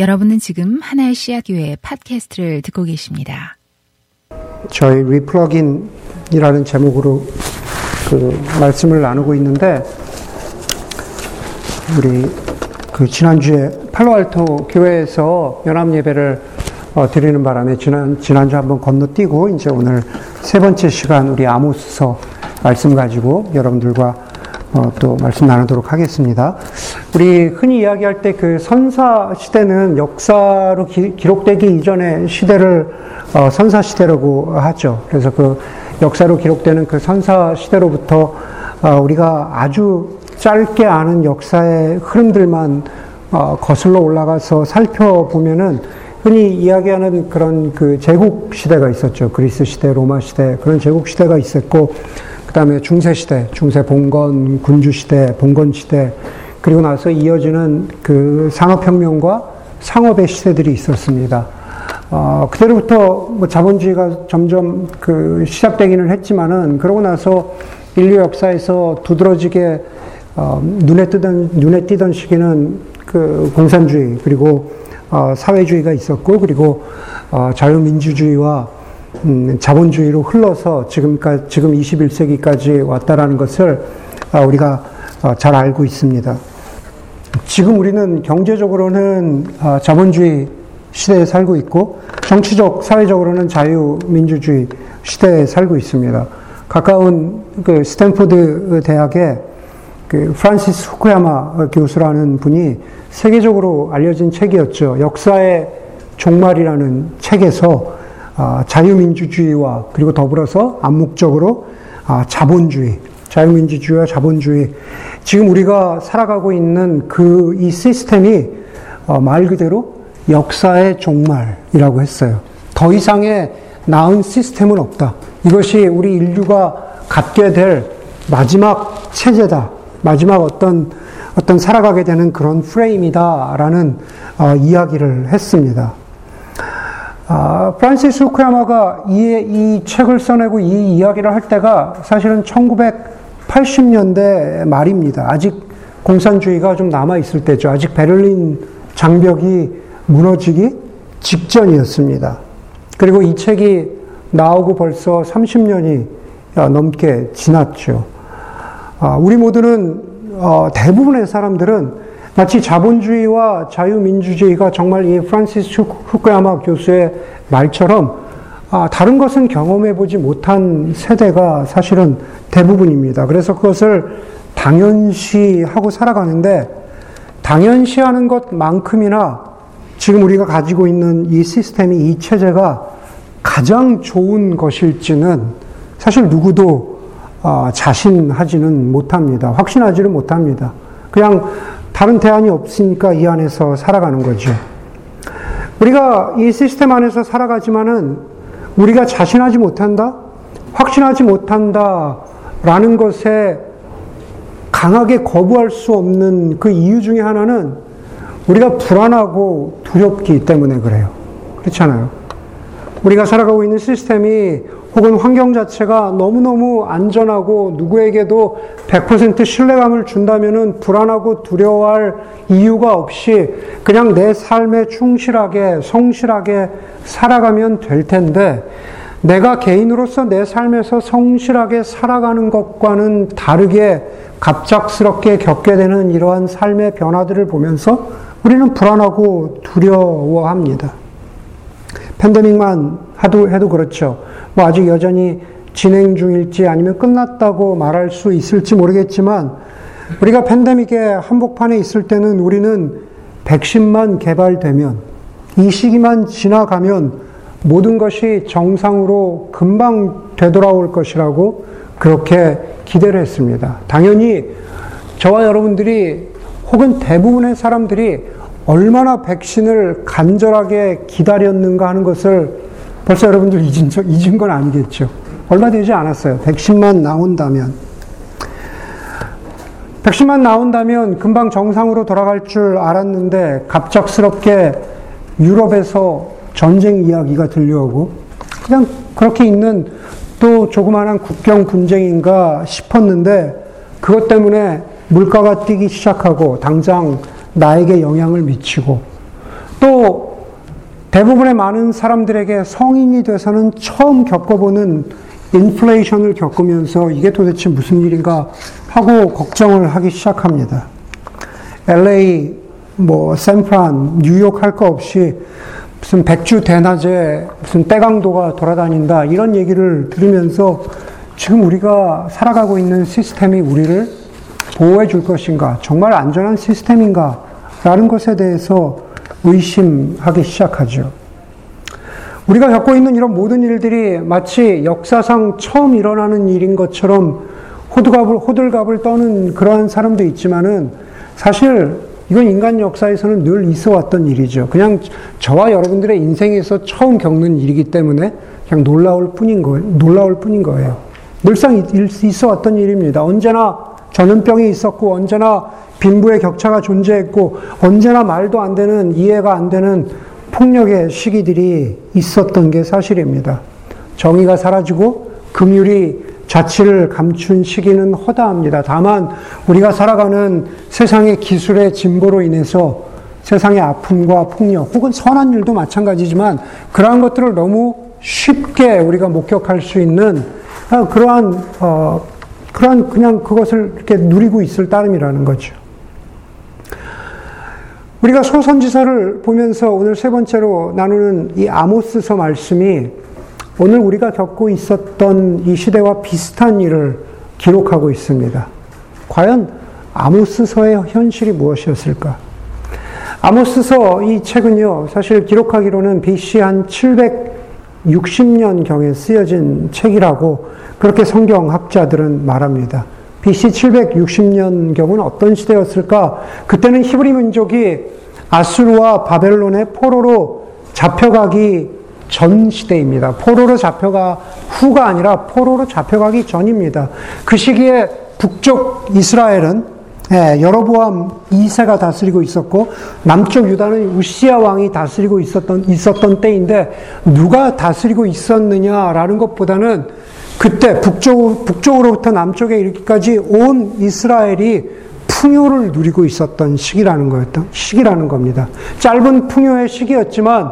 여러분은 지금 하나의 씨앗교회 팟캐스트를 듣고 계십니다. 저희 리플러긴이라는 제목으로 그 말씀을 나누고 있는데 우리 그 지난주에 팔로알토 교회에서 연합 예배를 어, 드리는 바람에 지난 지난주 한번 건너뛰고 이제 오늘 세 번째 시간 우리 아모스서 말씀 가지고 여러분들과 어, 또 말씀 나누도록 하겠습니다. 우리 흔히 이야기할 때 그 선사 시대는 역사로 기, 록되기 이전의 시대를 어, 선사 시대라고 하죠. 그래서 그 역사로 기록되는 그 선사 시대로부터 어, 우리가 아주 짧게 아는 역사의 흐름들만 어, 거슬러 올라가서 살펴보면은 흔히 이야기하는 그런 그 제국 시대가 있었죠. 그리스 시대, 로마 시대 그런 제국 시대가 있었고 그 다음에 중세시대, 중세 봉건, 군주시대, 봉건시대, 그리고 나서 이어지는 그 산업혁명과 상업의 시대들이 있었습니다. 어, 그때로부터 뭐 자본주의가 점점 그 시작되기는 했지만은, 그러고 나서 인류 역사에서 두드러지게 어, 눈에 뜨던, 눈에 띄던 시기는 그 공산주의, 그리고 어, 사회주의가 있었고, 그리고 어, 자유민주주의와 음, 자본주의로 흘러서 지금까지 지금 21세기까지 왔다라는 것을 아, 우리가 어, 잘 알고 있습니다. 지금 우리는 경제적으로는 아, 자본주의 시대에 살고 있고 정치적 사회적으로는 자유민주주의 시대에 살고 있습니다. 가까운 그 스탠포드 대학의 그 프란시스 후쿠야마 교수라는 분이 세계적으로 알려진 책이었죠. 역사의 종말이라는 책에서 아, 자유민주주의와 그리고 더불어서 암묵적으로 아, 자본주의, 자유민주주의와 자본주의. 지금 우리가 살아가고 있는 그 이 시스템이 어, 말 그대로 역사의 종말이라고 했어요. 더 이상의 나은 시스템은 없다. 이것이 우리 인류가 갖게 될 마지막 체제다. 마지막 어떤 어떤 살아가게 되는 그런 프레임이다라는 어, 이야기를 했습니다. 아, 프란시스 후쿠야마가 이, 이 책을 써내고 이 이야기를 할 때가 사실은 1980년대 말입니다. 아직 공산주의가 좀 남아있을 때죠. 아직 베를린 장벽이 무너지기 직전이었습니다. 그리고 이 책이 나오고 벌써 30년이 넘게 지났죠. 아, 우리 모두는 어, 대부분의 사람들은 마치 자본주의와 자유민주주의가 정말 이 프란시스 후쿠야마 교수의 말처럼 아, 다른 것은 경험해 보지 못한 세대가 사실은 대부분입니다. 그래서 그것을 당연시하고 살아가는데 당연시하는 것만큼이나 지금 우리가 가지고 있는 이 시스템이 이 체제가 가장 좋은 것일지는 사실 누구도 아, 자신하지는 못합니다. 확신하지는 못합니다. 그냥 다른 대안이 없으니까 이 안에서 살아가는 거죠. 우리가 이 시스템 안에서 살아가지만은 우리가 자신하지 못한다? 확신하지 못한다? 라는 것에 강하게 거부할 수 없는 그 이유 중에 하나는 우리가 불안하고 두렵기 때문에 그래요. 그렇잖아요. 우리가 살아가고 있는 시스템이 혹은 환경 자체가 너무너무 안전하고 누구에게도 100% 신뢰감을 준다면 불안하고 두려워할 이유가 없이 그냥 내 삶에 충실하게, 성실하게 살아가면 될 텐데, 내가 개인으로서 내 삶에서 성실하게 살아가는 것과는 다르게 갑작스럽게 겪게 되는 이러한 삶의 변화들을 보면서 우리는 불안하고 두려워합니다. 팬데믹만 하도 해도 그렇죠. 뭐 아직 여전히 진행 중일지 아니면 끝났다고 말할 수 있을지 모르겠지만 우리가 팬데믹의 한복판에 있을 때는 우리는 백신만 개발되면 이 시기만 지나가면 모든 것이 정상으로 금방 되돌아올 것이라고 그렇게 기대를 했습니다. 당연히 저와 여러분들이 혹은 대부분의 사람들이 얼마나 백신을 간절하게 기다렸는가 하는 것을 벌써 여러분들 잊은, 적, 잊은 건 아니겠죠. 얼마 되지 않았어요. 백신만 나온다면. 백신만 나온다면 금방 정상으로 돌아갈 줄 알았는데 갑작스럽게 유럽에서 전쟁 이야기가 들려오고 그냥 그렇게 있는 또 조그마한 국경 분쟁인가 싶었는데 그것 때문에 물가가 뛰기 시작하고 당장 나에게 영향을 미치고 또 대부분의 많은 사람들에게 성인이 돼서는 처음 겪어보는 인플레이션을 겪으면서 이게 도대체 무슨 일인가 하고 걱정을 하기 시작합니다. LA, 뭐, 샌프란, 뉴욕 할 거 없이 무슨 백주 대낮에 무슨 때강도가 돌아다닌다 이런 얘기를 들으면서 지금 우리가 살아가고 있는 시스템이 우리를 보호해 줄 것인가 정말 안전한 시스템인가 라는 것에 대해서 의심하기 시작하죠. 우리가 겪고 있는 이런 모든 일들이 마치 역사상 처음 일어나는 일인 것처럼 호들갑을, 호들갑을 떠는 그러한 사람도 있지만은 사실 이건 인간 역사에서는 늘 있어 왔던 일이죠. 그냥 저와 여러분들의 인생에서 처음 겪는 일이기 때문에 그냥 놀라울 뿐인 거예요. 놀라울 뿐인 거예요. 늘상 있어 왔던 일입니다. 언제나 전염병이 있었고, 언제나 빈부의 격차가 존재했고, 언제나 말도 안 되는, 이해가 안 되는 폭력의 시기들이 있었던 게 사실입니다. 정의가 사라지고, 금율이 자치를 감춘 시기는 허다합니다. 다만 우리가 살아가는 세상의 기술의 진보로 인해서 세상의 아픔과 폭력 혹은 선한 일도 마찬가지지만 그러한 것들을 너무 쉽게 우리가 목격할 수 있는 아, 그러한 어, 그러한 그냥 그것을 이렇게 누리고 있을 따름이라는 거죠. 우리가 소선지서를 보면서 오늘 세 번째로 나누는 이 아모스서 말씀이 오늘 우리가 겪고 있었던 이 시대와 비슷한 일을 기록하고 있습니다. 과연 아모스서의 현실이 무엇이었을까? 아모스서 이 책은요, 사실 기록하기로는 BC 한 760년경에 쓰여진 책이라고 그렇게 성경학자들은 말합니다. BC 760년경은 어떤 시대였을까? 그때는 히브리 민족이 아수르와 바벨론의 포로로 잡혀가기 전 시대입니다. 포로로 잡혀가 후가 아니라 포로로 잡혀가기 전입니다. 그 시기에 북쪽 이스라엘은 예, 여로보암 2세가 다스리고 있었고 남쪽 유다는 우시아 왕이 다스리고 있었던 있었던 때인데 누가 다스리고 있었느냐라는 것보다는 그때 북쪽 북쪽으로부터 남쪽에 이르기까지 온 이스라엘이 풍요를 누리고 있었던 시기라는 거였던 시기라는 겁니다. 짧은 풍요의 시기였지만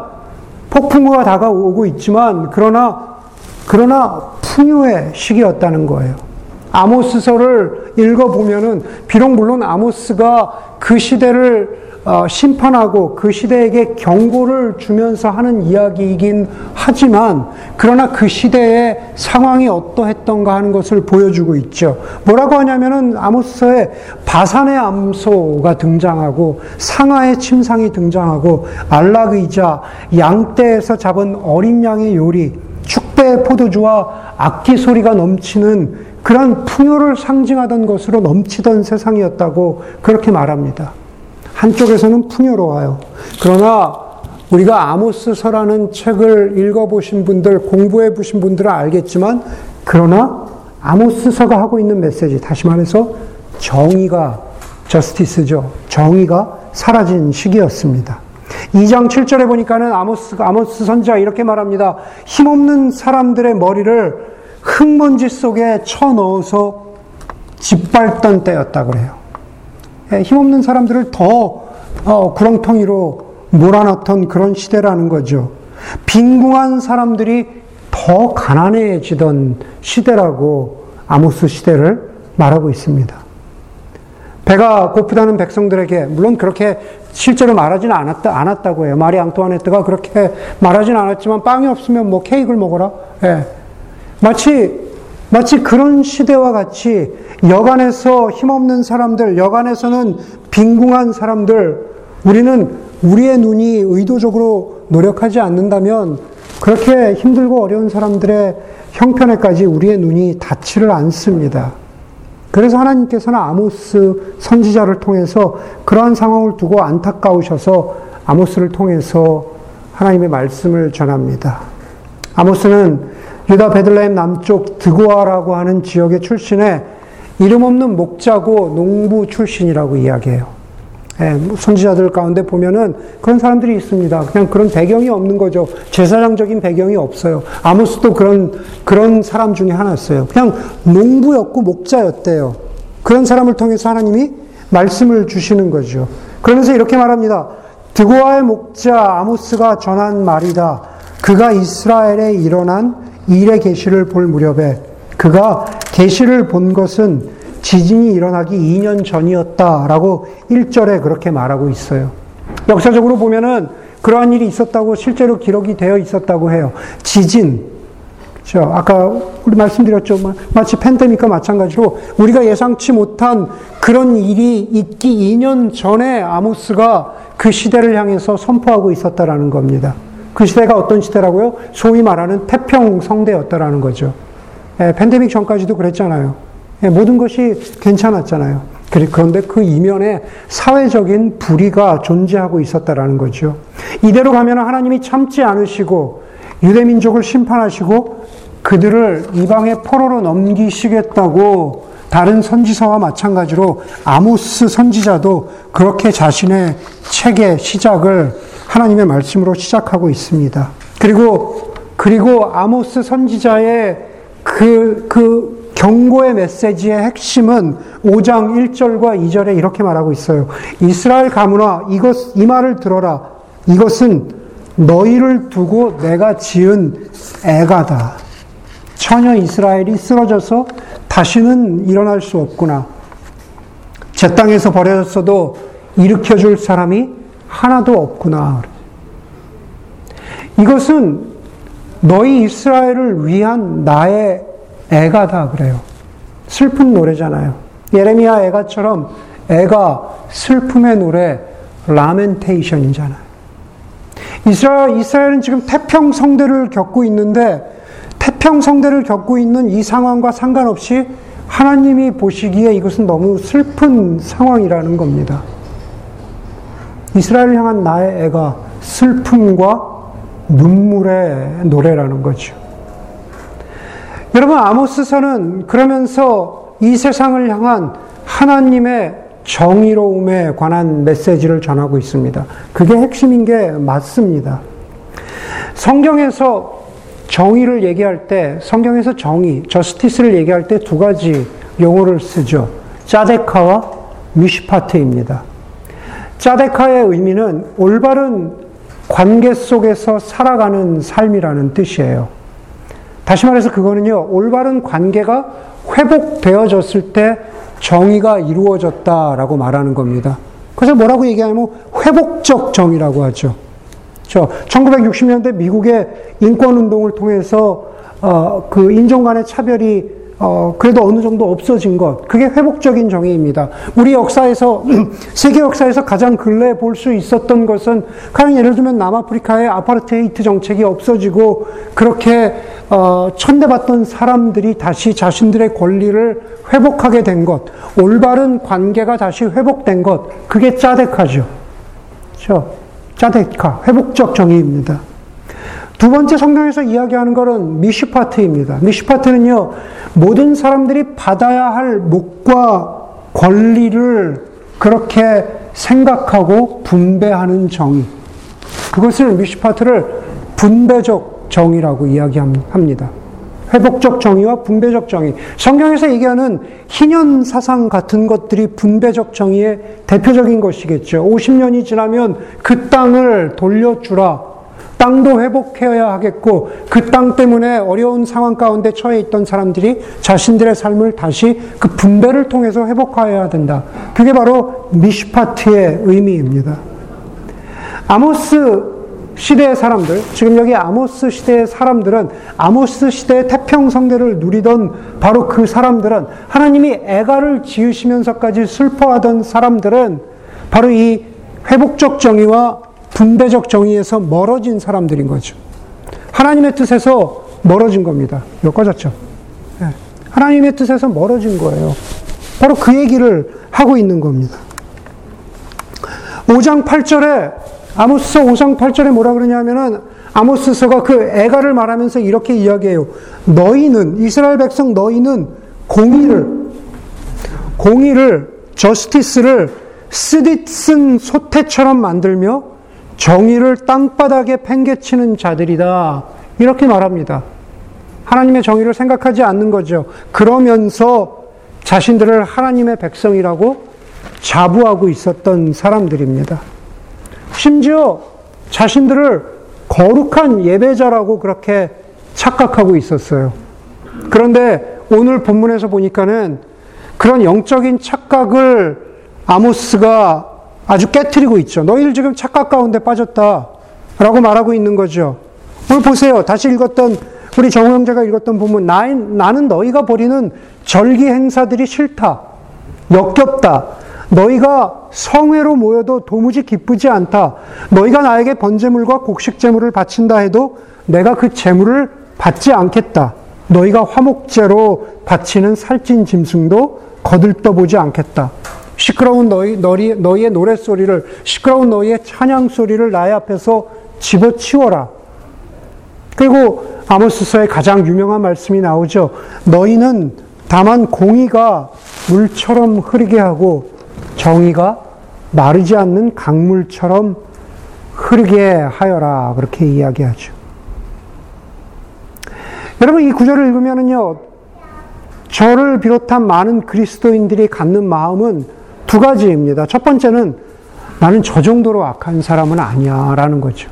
폭풍우가 다가오고 있지만 그러나 그러나 풍요의 시기였다는 거예요. 아모스서를 읽어보면은 비록 물론 아모스가 그 시대를 어, 심판하고 그 시대에게 경고를 주면서 하는 이야기이긴 하지만 그러나 그 시대의 상황이 어떠했던가 하는 것을 보여주고 있죠. 뭐라고 하냐면은 아모스서에 바산의 암소가 등장하고 상하의 침상이 등장하고 안락의자, 양떼에서 잡은 어린 양의 요리, 축배의 포도주와 악기 소리가 넘치는 그런 풍요를 상징하던 것으로 넘치던 세상이었다고 그렇게 말합니다. 한쪽에서는 풍요로워요. 그러나 우리가 아모스서라는 책을 읽어보신 분들, 공부해 보신 분들은 알겠지만, 그러나 아모스서가 하고 있는 메시지, 다시 말해서 정의가, 저스티스죠. 정의가 사라진 시기였습니다. 2장 7절에 보니까는 아모스, 아모스 선지가 이렇게 말합니다. 힘없는 사람들의 머리를 흙먼지 속에 쳐 넣어서 짓밟던 때였다 그래요. 예, 힘없는 사람들을 더 어, 구렁텅이로 몰아넣던 그런 시대라는 거죠. 빈궁한 사람들이 더 가난해지던 시대라고 아모스 시대를 말하고 있습니다. 배가 고프다는 백성들에게 물론 그렇게 실제로 말하지는 않았다 않았다고 해요. 마리 앙투아네트가 그렇게 말하지는 않았지만 빵이 없으면 뭐 케이크를 먹어라. 예. 마치 마치 그런 시대와 같이 여간에서 힘없는 사람들, 여간에서는 빈궁한 사람들, 우리는 우리의 눈이 의도적으로 노력하지 않는다면 그렇게 힘들고 어려운 사람들의 형편에까지 우리의 눈이 닿지를 않습니다. 그래서 하나님께서는 아모스 선지자를 통해서 그러한 상황을 두고 안타까우셔서 아모스를 통해서 하나님의 말씀을 전합니다. 아모스는 유다 베들레헴 남쪽 드고아라고 하는 지역의 출신의 이름 없는 목자고 농부 출신이라고 이야기해요. 예, 뭐 선지자들 가운데 보면은 그런 사람들이 있습니다. 그냥 그런 배경이 없는 거죠. 제사장적인 배경이 없어요. 아모스도 그런, 그런 사람 중에 하나였어요. 그냥 농부였고 목자였대요. 그런 사람을 통해서 하나님이 말씀을 주시는 거죠. 그러면서 이렇게 말합니다. 드고아의 목자 아모스가 전한 말이다. 그가 이스라엘에 일어난 일의 계시를 볼 무렵에 그가 계시를 본 것은 지진이 일어나기 2년 전이었다라고 1절에 그렇게 말하고 있어요. 역사적으로 보면은 그러한 일이 있었다고 실제로 기록이 되어 있었다고 해요. 지진. 저 아까 우리 말씀드렸죠. 마치 팬데믹과 마찬가지로 우리가 예상치 못한 그런 일이 있기 2년 전에 아모스가 그 시대를 향해서 선포하고 있었다라는 겁니다. 그 시대가 어떤 시대라고요? 소위 말하는 태평 성대였다라는 거죠. 예, 팬데믹 전까지도 그랬잖아요. 예, 모든 것이 괜찮았잖아요. 그런데 그 이면에 사회적인 불의가 존재하고 있었다라는 거죠. 이대로 가면 하나님이 참지 않으시고 유대민족을 심판하시고 그들을 이방의 포로로 넘기시겠다고 다른 선지서와 마찬가지로 아모스 선지자도 그렇게 자신의 책의 시작을 하나님의 말씀으로 시작하고 있습니다. 그리고 그리고 아모스 선지자의 그, 그 경고의 메시지의 핵심은 5장 1절과 2절에 이렇게 말하고 있어요. 이스라엘 가문아, 이것, 이 말을 들어라. 이것은 너희를 두고 내가 지은 애가다. 처녀 이스라엘이 쓰러져서 다시는 일어날 수 없구나. 제 땅에서 버려졌어도 일으켜줄 사람이 하나도 없구나. 이것은 너희 이스라엘을 위한 나의 애가다 그래요. 슬픈 노래잖아요. 예레미야 애가처럼 애가 슬픔의 노래 라멘테이션이잖아요. 이스라엘 이스라엘은 지금 태평 성대를 겪고 있는데 태평 성대를 겪고 있는 이 상황과 상관없이 하나님이 보시기에 이것은 너무 슬픈 상황이라는 겁니다. 이스라엘을 향한 나의 애가 슬픔과 눈물의 노래라는 거죠. 여러분, 아모스서는 그러면서 이 세상을 향한 하나님의 정의로움에 관한 메시지를 전하고 있습니다. 그게 핵심인 게 맞습니다. 성경에서 정의를 얘기할 때, 성경에서 정의, 저스티스를 얘기할 때 두 가지 용어를 쓰죠. 짜데카와 미시파트입니다. 짜데카의 의미는 올바른 관계 속에서 살아가는 삶이라는 뜻이에요. 다시 말해서 그거는요, 올바른 관계가 회복되어졌을 때 정의가 이루어졌다라고 말하는 겁니다. 그래서 뭐라고 얘기하냐면 회복적 정의라고 하죠. 저 1960년대 미국의 인권 운동을 통해서 어, 그 인종 간의 차별이 어, 그래도 어느 정도 없어진 것. 그게 회복적인 정의입니다. 우리 역사에서, 세계 역사에서 가장 근래에 볼 수 있었던 것은, 가령 예를 들면 남아프리카의 아파르테이트 정책이 없어지고, 그렇게, 어, 천대받던 사람들이 다시 자신들의 권리를 회복하게 된 것, 올바른 관계가 다시 회복된 것, 그게 짜데카죠. 그렇죠? 짜데카, 회복적 정의입니다. 두 번째 성경에서 이야기하는 것은 미슈파트입니다. 미슈파트는요, 모든 사람들이 받아야 할 목과 권리를 그렇게 생각하고 분배하는 정의. 그것을 미슈파트를 분배적 정의라고 이야기합니다. 회복적 정의와 분배적 정의. 성경에서 얘기하는 희년 사상 같은 것들이 분배적 정의의 대표적인 것이겠죠. 50년이 지나면 그 땅을 돌려주라. 땅도 회복해야 하겠고 그 땅 때문에 어려운 상황 가운데 처해 있던 사람들이 자신들의 삶을 다시 그 분배를 통해서 회복해야 된다. 그게 바로 미시파트의 의미입니다. 아모스 시대의 사람들, 지금 여기 아모스 시대의 사람들은 아모스 시대의 태평 성대를 누리던 바로 그 사람들은 하나님이 애가를 지으시면서까지 슬퍼하던 사람들은 바로 이 회복적 정의와 분배적 정의에서 멀어진 사람들인 거죠. 하나님의 뜻에서 멀어진 겁니다. 몇 꺼졌죠? 네. 하나님의 뜻에서 멀어진 거예요. 바로 그 얘기를 하고 있는 겁니다. 5장 8절에 아모스서 5장 8절에 뭐라 그러냐면은 아모스서가 그 애가를 말하면서 이렇게 이야기해요. 너희는 이스라엘 백성 너희는 공의를 공의를 저스티스를 쓰디쓴 소태처럼 만들며 정의를 땅바닥에 팽개치는 자들이다. 이렇게 말합니다. 하나님의 정의를 생각하지 않는 거죠. 그러면서 자신들을 하나님의 백성이라고 자부하고 있었던 사람들입니다. 심지어 자신들을 거룩한 예배자라고 그렇게 착각하고 있었어요. 그런데 오늘 본문에서 보니까는 그런 영적인 착각을 아모스가 아주 깨뜨리고 있죠. 너희들 지금 착각 가운데 빠졌다. 라고 말하고 있는 거죠. 오늘 보세요. 다시 읽었던, 우리 정우 형제가 읽었던 본문. 나는 너희가 벌이는 절기 행사들이 싫다. 역겹다. 너희가 성회로 모여도 도무지 기쁘지 않다. 너희가 나에게 번제물과 곡식제물을 바친다 해도 내가 그 제물을 받지 않겠다. 너희가 화목제로 바치는 살찐 짐승도 거들떠보지 않겠다. 시끄러운 너희, 너희, 너희의 노랫소리를, 시끄러운 너희의 찬양 소리를 나의 앞에서 집어치워라. 그리고 아모스서의 가장 유명한 말씀이 나오죠. 너희는 다만 공의가 물처럼 흐르게 하고 정의가 마르지 않는 강물처럼 흐르게 하여라. 그렇게 이야기하죠. 여러분 이 구절을 읽으면은요. 저를 비롯한 많은 그리스도인들이 갖는 마음은 두 가지입니다. 첫 번째는 나는 저 정도로 악한 사람은 아니야 라는 거죠.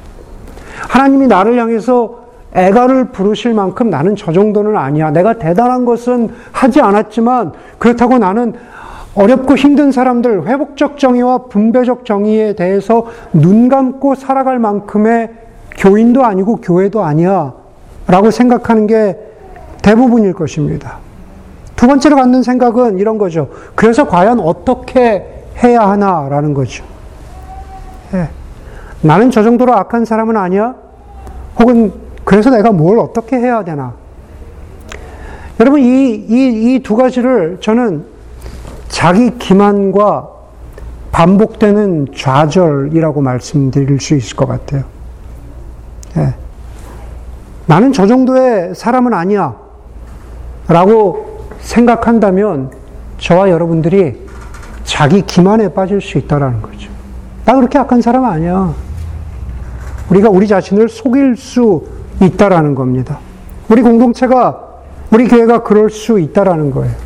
하나님이 나를 향해서 애가를 부르실 만큼 나는 저 정도는 아니야. 내가 대단한 것은 하지 않았지만 그렇다고 나는 어렵고 힘든 사람들 회복적 정의와 분배적 정의에 대해서 눈 감고 살아갈 만큼의 교인도 아니고 교회도 아니야. 라고 생각하는 게 대부분일 것입니다. 두 번째로 갖는 생각은 이런 거죠. 그래서 과연 어떻게 해야 하나라는 거죠. 예. 나는 저 정도로 악한 사람은 아니야? 혹은 그래서 내가 뭘 어떻게 해야 되나? 여러분, 이, 이, 이 두 가지를 저는 자기 기만과 반복되는 좌절이라고 말씀드릴 수 있을 것 같아요. 예. 나는 저 정도의 사람은 아니야. 라고 생각한다면 저와 여러분들이 자기 기만에 빠질 수 있다라는 거죠. 나 그렇게 악한 사람 아니야. 우리가 우리 자신을 속일 수 있다라는 겁니다. 우리 공동체가, 우리 교회가 그럴 수 있다라는 거예요.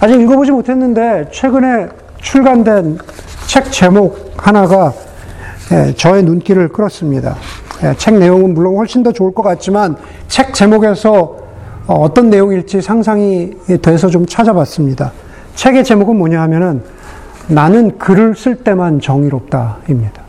아직 읽어보지 못했는데, 최근에 출간된 책 제목 하나가 예, 저의 눈길을 끌었습니다. 예, 책 내용은 물론 훨씬 더 좋을 것 같지만, 책 제목에서 어떤 내용일지 상상이 돼서 좀 찾아봤습니다. 책의 제목은 뭐냐 하면은, 나는 글을 쓸 때만 정의롭다입니다.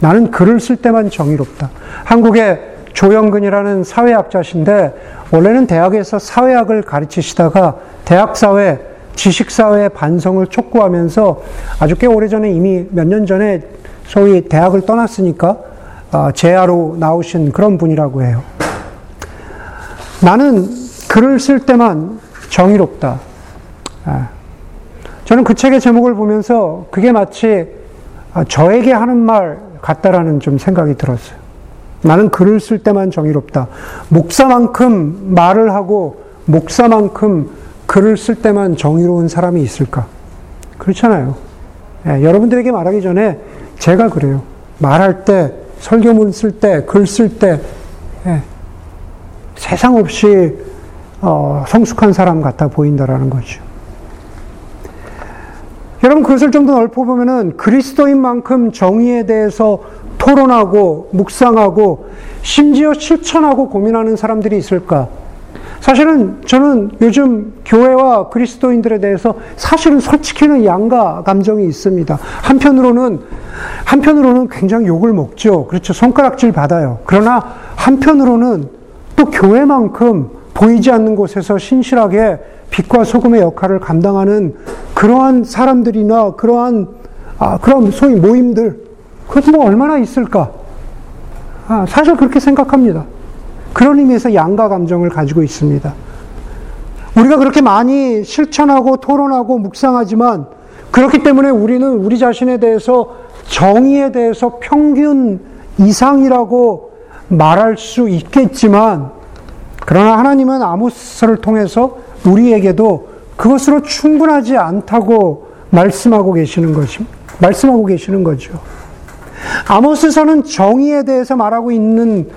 나는 글을 쓸 때만 정의롭다. 한국의 조영근이라는 사회학자신데 원래는 대학에서 사회학을 가르치시다가 대학사회, 지식사회 반성을 촉구하면서 아주 꽤 오래전에 이미 몇 년 전에 소위 대학을 떠났으니까 아, 재하로 나오신 그런 분이라고 해요. 나는 글을 쓸 때만 정의롭다. 아, 저는 그 책의 제목을 보면서 그게 마치 아, 저에게 하는 말 같다라는 좀 생각이 들었어요. 나는 글을 쓸 때만 정의롭다. 목사만큼 말을 하고 목사만큼 글을 쓸 때만 정의로운 사람이 있을까? 그렇잖아요. 예, 여러분들에게 말하기 전에 제가 그래요. 말할 때, 설교문 쓸 때, 글 쓸 때, 예, 세상 없이 어, 성숙한 사람 같아 보인다라는 거죠. 여러분 그것을 좀 더 넓혀 보면은 그리스도인 만큼 정의에 대해서 토론하고 묵상하고 심지어 실천하고 고민하는 사람들이 있을까? 사실은 저는 요즘 교회와 그리스도인들에 대해서 사실은 솔직히는 양가 감정이 있습니다. 한편으로는 한편으로는 굉장히 욕을 먹죠. 그렇죠. 손가락질 받아요. 그러나 한편으로는 또 교회만큼 보이지 않는 곳에서 신실하게 빛과 소금의 역할을 감당하는 그러한 사람들이나 그러한 아, 그런 소위 모임들 그것도 뭐 얼마나 있을까? 아, 사실 그렇게 생각합니다. 그런 의미에서 양가 감정을 가지고 있습니다. 우리가 그렇게 많이 실천하고 토론하고 묵상하지만 그렇기 때문에 우리는 우리 자신에 대해서 정의에 대해서 평균 이상이라고 말할 수 있겠지만 그러나 하나님은 아모스를 통해서 우리에게도 그것으로 충분하지 않다고 말씀하고 계시는 것이 말씀하고 계시는 거죠. 아모스서는 정의에 대해서 말하고 있는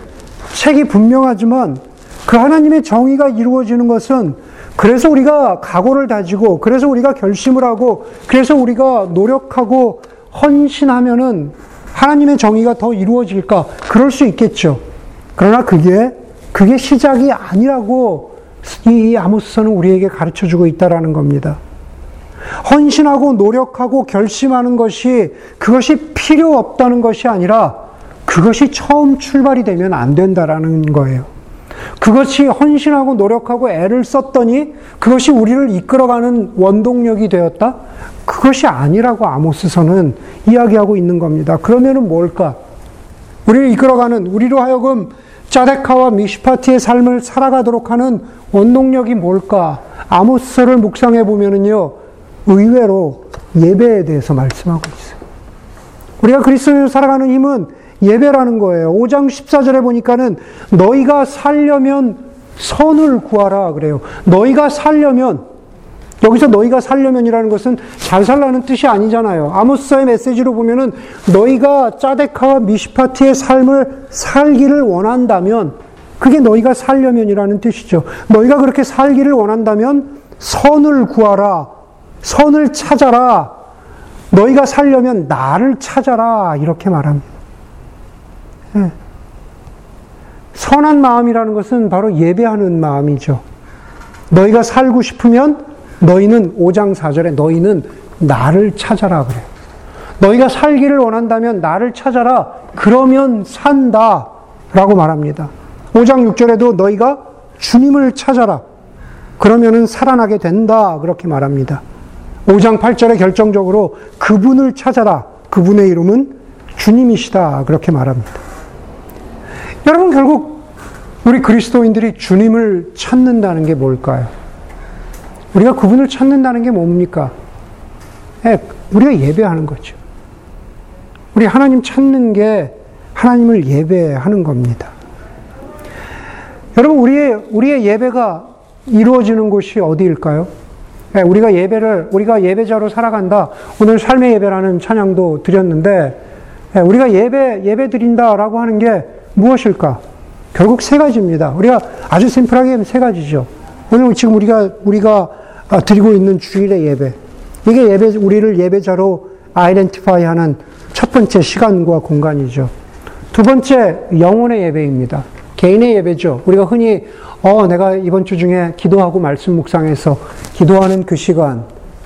책이 분명하지만 그 하나님의 정의가 이루어지는 것은 그래서 우리가 각오를 다지고 그래서 우리가 결심을 하고 그래서 우리가 노력하고 헌신하면은 하나님의 정의가 더 이루어질까? 그럴 수 있겠죠. 그러나 그게, 그게 시작이 아니라고 이 아모스서는 우리에게 가르쳐 주고 있다라는 겁니다. 헌신하고 노력하고 결심하는 것이 그것이 필요 없다는 것이 아니라 그것이 처음 출발이 되면 안 된다라는 거예요. 그것이 헌신하고 노력하고 애를 썼더니 그것이 우리를 이끌어가는 원동력이 되었다? 그것이 아니라고 아모스서는 이야기하고 있는 겁니다. 그러면은 뭘까? 우리를 이끌어가는, 우리로 하여금 짜데카와 미시파티의 삶을 살아가도록 하는 원동력이 뭘까? 아모스서를 묵상해 보면은요, 의외로 예배에 대해서 말씀하고 있어요. 우리가 그리스도인으로 살아가는 힘은 예배라는 거예요. 5장 14절에 보니까는 너희가 살려면 선을 구하라 그래요. 너희가 살려면 여기서 너희가 살려면이라는 것은 잘 살라는 뜻이 아니잖아요. 아모스의 메시지로 보면은 너희가 짜데카와 미시파티의 삶을 살기를 원한다면 그게 너희가 살려면이라는 뜻이죠. 너희가 그렇게 살기를 원한다면 선을 구하라. 선을 찾아라. 너희가 살려면 나를 찾아라. 이렇게 말합니다. 네. 선한 마음이라는 것은 바로 예배하는 마음이죠. 너희가 살고 싶으면 너희는 5장 4절에 너희는 나를 찾아라 그래요. 너희가 살기를 원한다면 나를 찾아라. 그러면 산다. 라고 말합니다. 5장 6절에도 너희가 주님을 찾아라. 그러면은 살아나게 된다. 그렇게 말합니다. 5장 8절에 결정적으로 그분을 찾아라. 그분의 이름은 주님이시다. 그렇게 말합니다. 여러분, 결국 우리 그리스도인들이 주님을 찾는다는 게 뭘까요? 우리가 그분을 찾는다는 게 뭡니까? 예, 우리가 예배하는 거죠. 우리 하나님 찾는 게 하나님을 예배하는 겁니다. 여러분, 우리의, 우리의 예배가 이루어지는 곳이 어디일까요? 예, 우리가 예배를, 우리가 예배자로 살아간다. 오늘 삶의 예배라는 찬양도 드렸는데, 예, 우리가 예배, 예배 드린다라고 하는 게 무엇일까? 결국 세 가지입니다. 우리가 아주 심플하게 세 가지죠. 오늘 지금 우리가, 우리가 드리고 있는 주일의 예배. 이게 예배, 우리를 예배자로 아이덴티파이 하는 첫 번째 시간과 공간이죠. 두 번째, 영혼의 예배입니다. 개인의 예배죠. 우리가 흔히, 어, 내가 이번 주 중에 기도하고 말씀 묵상해서 기도하는 그 시간,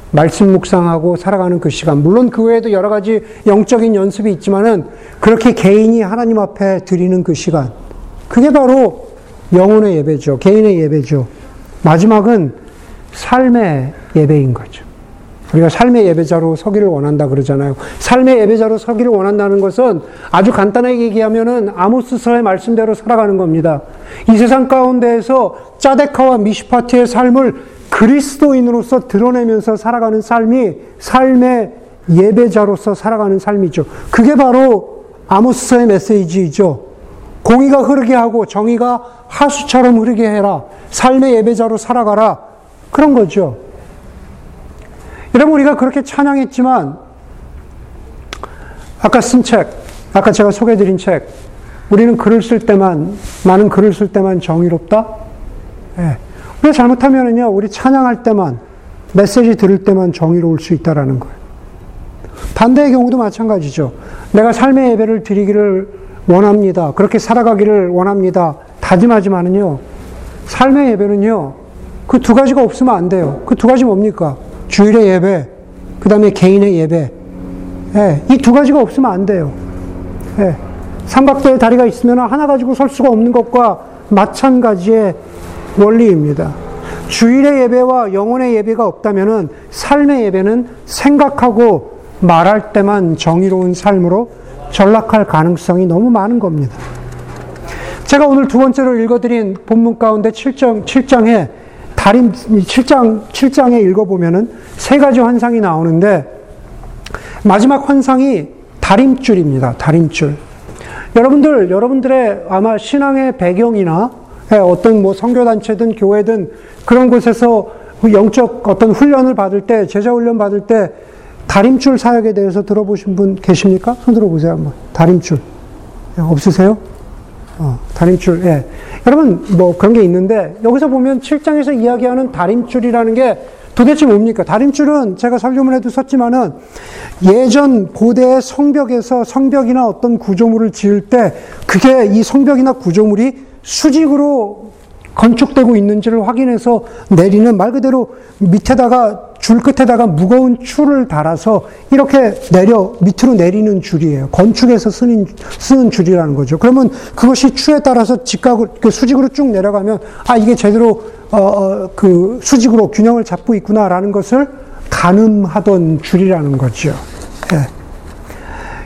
말씀 묵상하고 살아가는 그 시간. 물론 그 외에도 여러 가지 영적인 연습이 있지만은 그렇게 개인이 하나님 앞에 드리는 그 시간. 그게 바로 영혼의 예배죠. 개인의 예배죠. 마지막은 삶의 예배인 거죠. 우리가 삶의 예배자로 서기를 원한다 그러잖아요. 삶의 예배자로 서기를 원한다는 것은 아주 간단하게 얘기하면은 아모스서의 말씀대로 살아가는 겁니다. 이 세상 가운데에서 짜데카와 미시파티의 삶을 그리스도인으로서 드러내면서 살아가는 삶이 삶의 예배자로서 살아가는 삶이죠. 그게 바로 아모스서의 메시지이죠. 공의가 흐르게 하고 정의가 하수처럼 흐르게 해라. 삶의 예배자로 살아가라. 그런 거죠. 여러분, 우리가 그렇게 찬양했지만, 아까 쓴 책, 아까 제가 소개해드린 책, 우리는 글을 쓸 때만, 많은 글을 쓸 때만 정의롭다? 예. 우리가 잘못하면은요, 우리 찬양할 때만, 메시지 들을 때만 정의로울 수 있다라는 거예요. 반대의 경우도 마찬가지죠. 내가 삶의 예배를 드리기를 원합니다. 그렇게 살아가기를 원합니다. 다짐하지만은요, 삶의 예배는요, 그 두 가지가 없으면 안 돼요. 그 두 가지 뭡니까? 주일의 예배, 그 다음에 개인의 예배. 예, 이 두 가지가 없으면 안 돼요. 예, 삼각대에 다리가 있으면 하나 가지고 설 수가 없는 것과 마찬가지의 원리입니다. 주일의 예배와 영혼의 예배가 없다면 삶의 예배는 생각하고 말할 때만 정의로운 삶으로 전락할 가능성이 너무 많은 겁니다. 제가 오늘 두 번째로 읽어드린 본문 가운데 7장, 7장에 다림, 7장, 7장에 읽어 보면은 세 가지 환상이 나오는데 마지막 환상이 다림줄입니다. 다림줄. 여러분들, 여러분들의 아마 신앙의 배경이나 예, 어떤 뭐 선교 단체든 교회든 그런 곳에서 영적 어떤 훈련을 받을 때, 제자 훈련 받을 때 다림줄 사역에 대해서 들어보신 분 계십니까? 손 들어보세요, 한번. 다림줄. 예, 없으세요? 어, 다림줄, 예. 여러분, 뭐 그런 게 있는데, 여기서 보면 7장에서 이야기하는 다림줄이라는 게 도대체 뭡니까? 다림줄은 제가 설교문에도 썼지만은 예전 고대 성벽에서 성벽이나 어떤 구조물을 지을 때 그게 이 성벽이나 구조물이 수직으로 건축되고 있는지를 확인해서 내리는 말 그대로 밑에다가 줄 끝에다가 무거운 줄을 달아서 이렇게 내려 밑으로 내리는 줄이에요. 건축에서 쓰는 쓰는 줄이라는 거죠. 그러면 그것이 추에 따라서 그 수직으로 쭉 내려가면 아 이게 제대로 어, 어, 그 수직으로 균형을 잡고 있구나라는 것을 가늠하던 줄이라는 거죠. 예.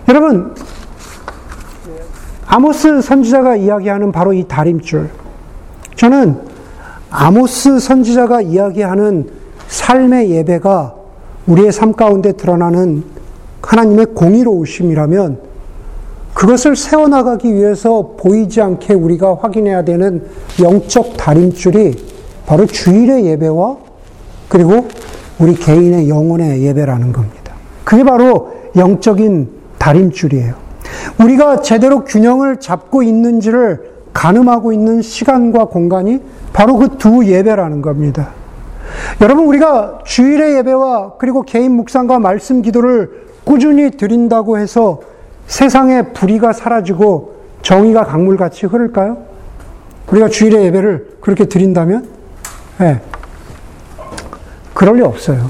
여러분 아모스 선지자가 이야기하는 바로 이 다림줄. 저는 아모스 선지자가 이야기하는 삶의 예배가 우리의 삶 가운데 드러나는 하나님의 공의로우심이라면 그것을 세워나가기 위해서 보이지 않게 우리가 확인해야 되는 영적 다림줄이 바로 주일의 예배와 그리고 우리 개인의 영혼의 예배라는 겁니다. 그게 바로 영적인 다림줄이에요. 우리가 제대로 균형을 잡고 있는지를 가늠하고 있는 시간과 공간이 바로 그 두 예배라는 겁니다. 여러분, 우리가 주일의 예배와 그리고 개인 묵상과 말씀 기도를 꾸준히 드린다고 해서 세상의 불의가 사라지고 정의가 강물같이 흐를까요? 우리가 주일의 예배를 그렇게 드린다면? 네. 그럴 리 없어요.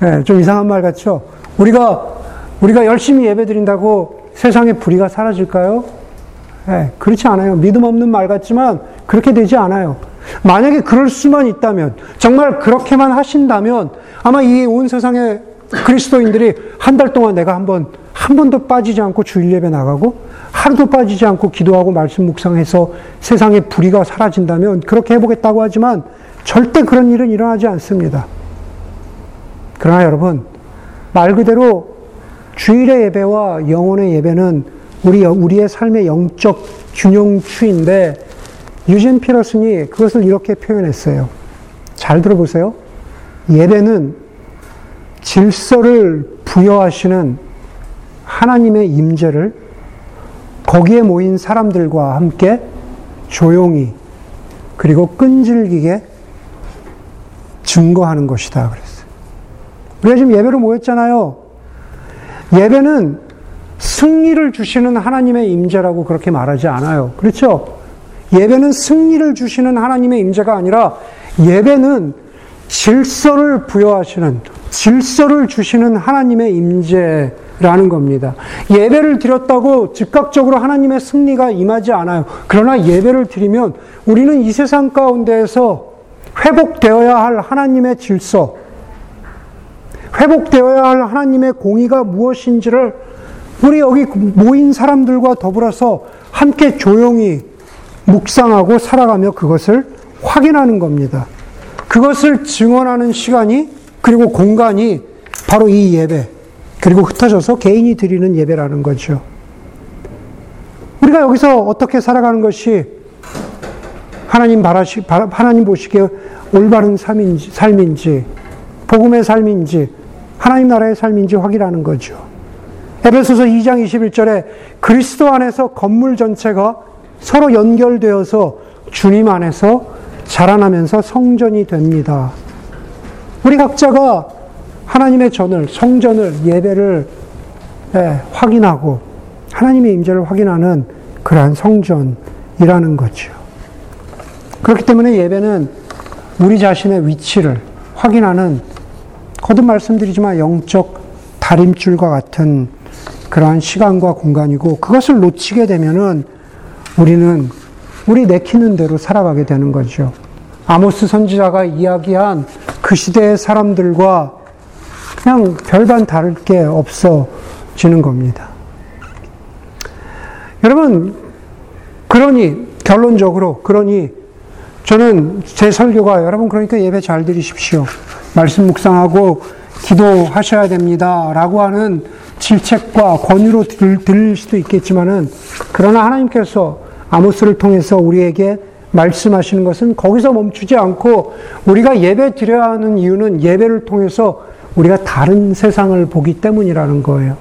네, 좀 이상한 말 같죠? 우리가, 우리가 열심히 예배 드린다고 세상의 불의가 사라질까요? 네, 그렇지 않아요. 믿음 없는 말 같지만 그렇게 되지 않아요. 만약에 그럴 수만 있다면, 정말 그렇게만 하신다면, 아마 이 온 세상의 그리스도인들이 한 달 동안 내가 한 번, 한 번도 빠지지 않고 주일 예배 나가고, 하루도 빠지지 않고 기도하고 말씀 묵상해서 세상의 불의가 사라진다면 그렇게 해보겠다고 하지만 절대 그런 일은 일어나지 않습니다. 그러나 여러분, 말 그대로 주일의 예배와 영혼의 예배는 우리, 우리의 삶의 영적 균형추인데 유진 피러슨이 그것을 이렇게 표현했어요. 잘 들어보세요. 예배는 질서를 부여하시는 하나님의 임재를 거기에 모인 사람들과 함께 조용히 그리고 끈질기게 증거하는 것이다 그랬어요. 우리가 지금 예배로 모였잖아요. 예배는 승리를 주시는 하나님의 임재라고 그렇게 말하지 않아요. 그렇죠? 예배는 승리를 주시는 하나님의 임재가 아니라 예배는 질서를 부여하시는 질서를 주시는 하나님의 임재라는 겁니다. 예배를 드렸다고 즉각적으로 하나님의 승리가 임하지 않아요. 그러나 예배를 드리면 우리는 이 세상 가운데에서 회복되어야 할 하나님의 질서, 회복되어야 할 하나님의 공의가 무엇인지를 우리 여기 모인 사람들과 더불어서 함께 조용히 묵상하고 살아가며 그것을 확인하는 겁니다. 그것을 증언하는 시간이 그리고 공간이 바로 이 예배 그리고 흩어져서 개인이 드리는 예배라는 거죠. 우리가 여기서 어떻게 살아가는 것이 하나님 바라시 하나님 보시기에 올바른 삶인지, 삶인지 복음의 삶인지 하나님 나라의 삶인지 확인하는 거죠. 에베소서 2장 21절에 그리스도 안에서 건물 전체가 서로 연결되어서 주님 안에서 자라나면서 성전이 됩니다. 우리 각자가 하나님의 전을, 성전을, 예배를 예, 확인하고 하나님의 임재를 확인하는 그러한 성전이라는 거죠. 그렇기 때문에 예배는 우리 자신의 위치를 확인하는 거듭 말씀드리지만 영적 다림줄과 같은 그러한 시간과 공간이고 그것을 놓치게 되면은 우리는 우리 내키는 대로 살아가게 되는 거죠. 아모스 선지자가 이야기한 그 시대의 사람들과 그냥 별반 다를 게 없어지는 겁니다. 여러분, 그러니, 결론적으로, 그러니, 저는 제 설교가 여러분 그러니까 예배 잘 드리십시오. 말씀 묵상하고 기도하셔야 됩니다. 라고 하는 질책과 권유로 들 릴 수도 있겠지만은 그러나 하나님께서 아모스를 통해서 우리에게 말씀하시는 것은 거기서 멈추지 않고 우리가 예배 드려야 하는 이유는 예배를 통해서 우리가 다른 세상을 보기 때문이라는 거예요.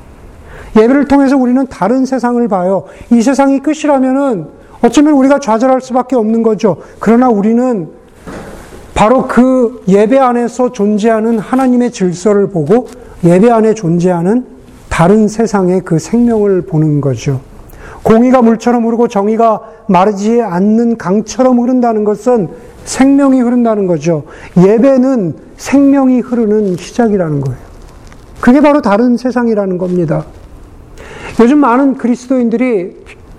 예배를 통해서 우리는 다른 세상을 봐요. 이 세상이 끝이라면은 어쩌면 우리가 좌절할 수밖에 없는 거죠. 그러나 우리는 바로 그 예배 안에서 존재하는 하나님의 질서를 보고 예배 안에 존재하는 다른 세상의 그 생명을 보는 거죠. 공의가 물처럼 흐르고 정의가 마르지 않는 강처럼 흐른다는 것은 생명이 흐른다는 거죠. 예배는 생명이 흐르는 시작이라는 거예요. 그게 바로 다른 세상이라는 겁니다. 요즘 많은 그리스도인들이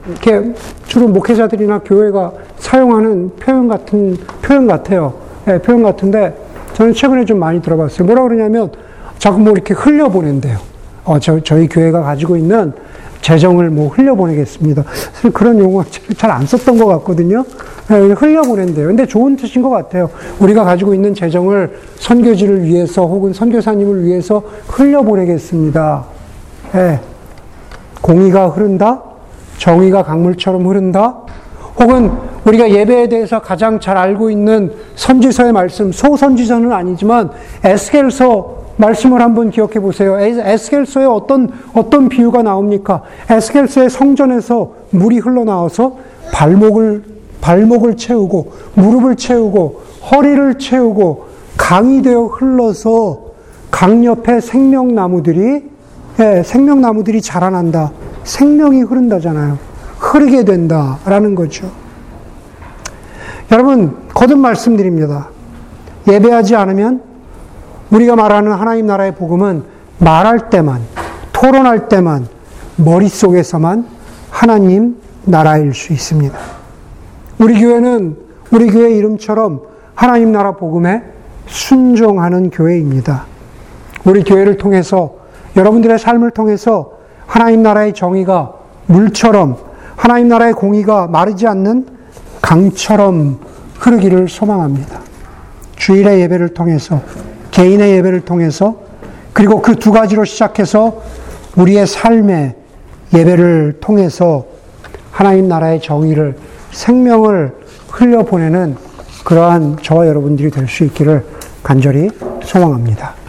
이렇게 주로 목회자들이나 교회가 사용하는 표현 같은 표현 같아요. 네, 표현 같은데 저는 최근에 좀 많이 들어봤어요. 뭐라 그러냐면 자꾸 뭐 이렇게 흘려보낸대요. 어, 저, 저희 교회가 가지고 있는 재정을 뭐 흘려보내겠습니다. 그런 용어 잘안 썼던 것 같거든요. 네, 흘려보낸대요. 근데 좋은 뜻인 것 같아요. 우리가 가지고 있는 재정을 선교지를 위해서 혹은 선교사님을 위해서 흘려보내겠습니다. 네. 공의가 흐른다? 정의가 강물처럼 흐른다? 혹은 우리가 예배에 대해서 가장 잘 알고 있는 선지서의 말씀, 소선지서는 아니지만 에스겔서 말씀을 한번 기억해 보세요. 에스겔서에 어떤 어떤 비유가 나옵니까? 에스겔서의 성전에서 물이 흘러나와서 발목을 발목을 채우고 무릎을 채우고 허리를 채우고 강이 되어 흘러서 강 옆에 생명나무들이 예, 생명나무들이 자라난다. 생명이 흐른다잖아요. 흐르게 된다라는 거죠. 여러분, 거듭 말씀드립니다. 예배하지 않으면 우리가 말하는 하나님 나라의 복음은 말할 때만, 토론할 때만, 머릿속에서만 하나님 나라일 수 있습니다. 우리 교회는 우리 교회 이름처럼 하나님 나라 복음에 순종하는 교회입니다. 우리 교회를 통해서 여러분들의 삶을 통해서 하나님 나라의 정의가 물처럼 하나님 나라의 공의가 마르지 않는 강처럼 흐르기를 소망합니다. 주일의 예배를 통해서 개인의 예배를 통해서 그리고 그 두 가지로 시작해서 우리의 삶의 예배를 통해서 하나님 나라의 정의를 생명을 흘려보내는 그러한 저와 여러분들이 될 수 있기를 간절히 소망합니다.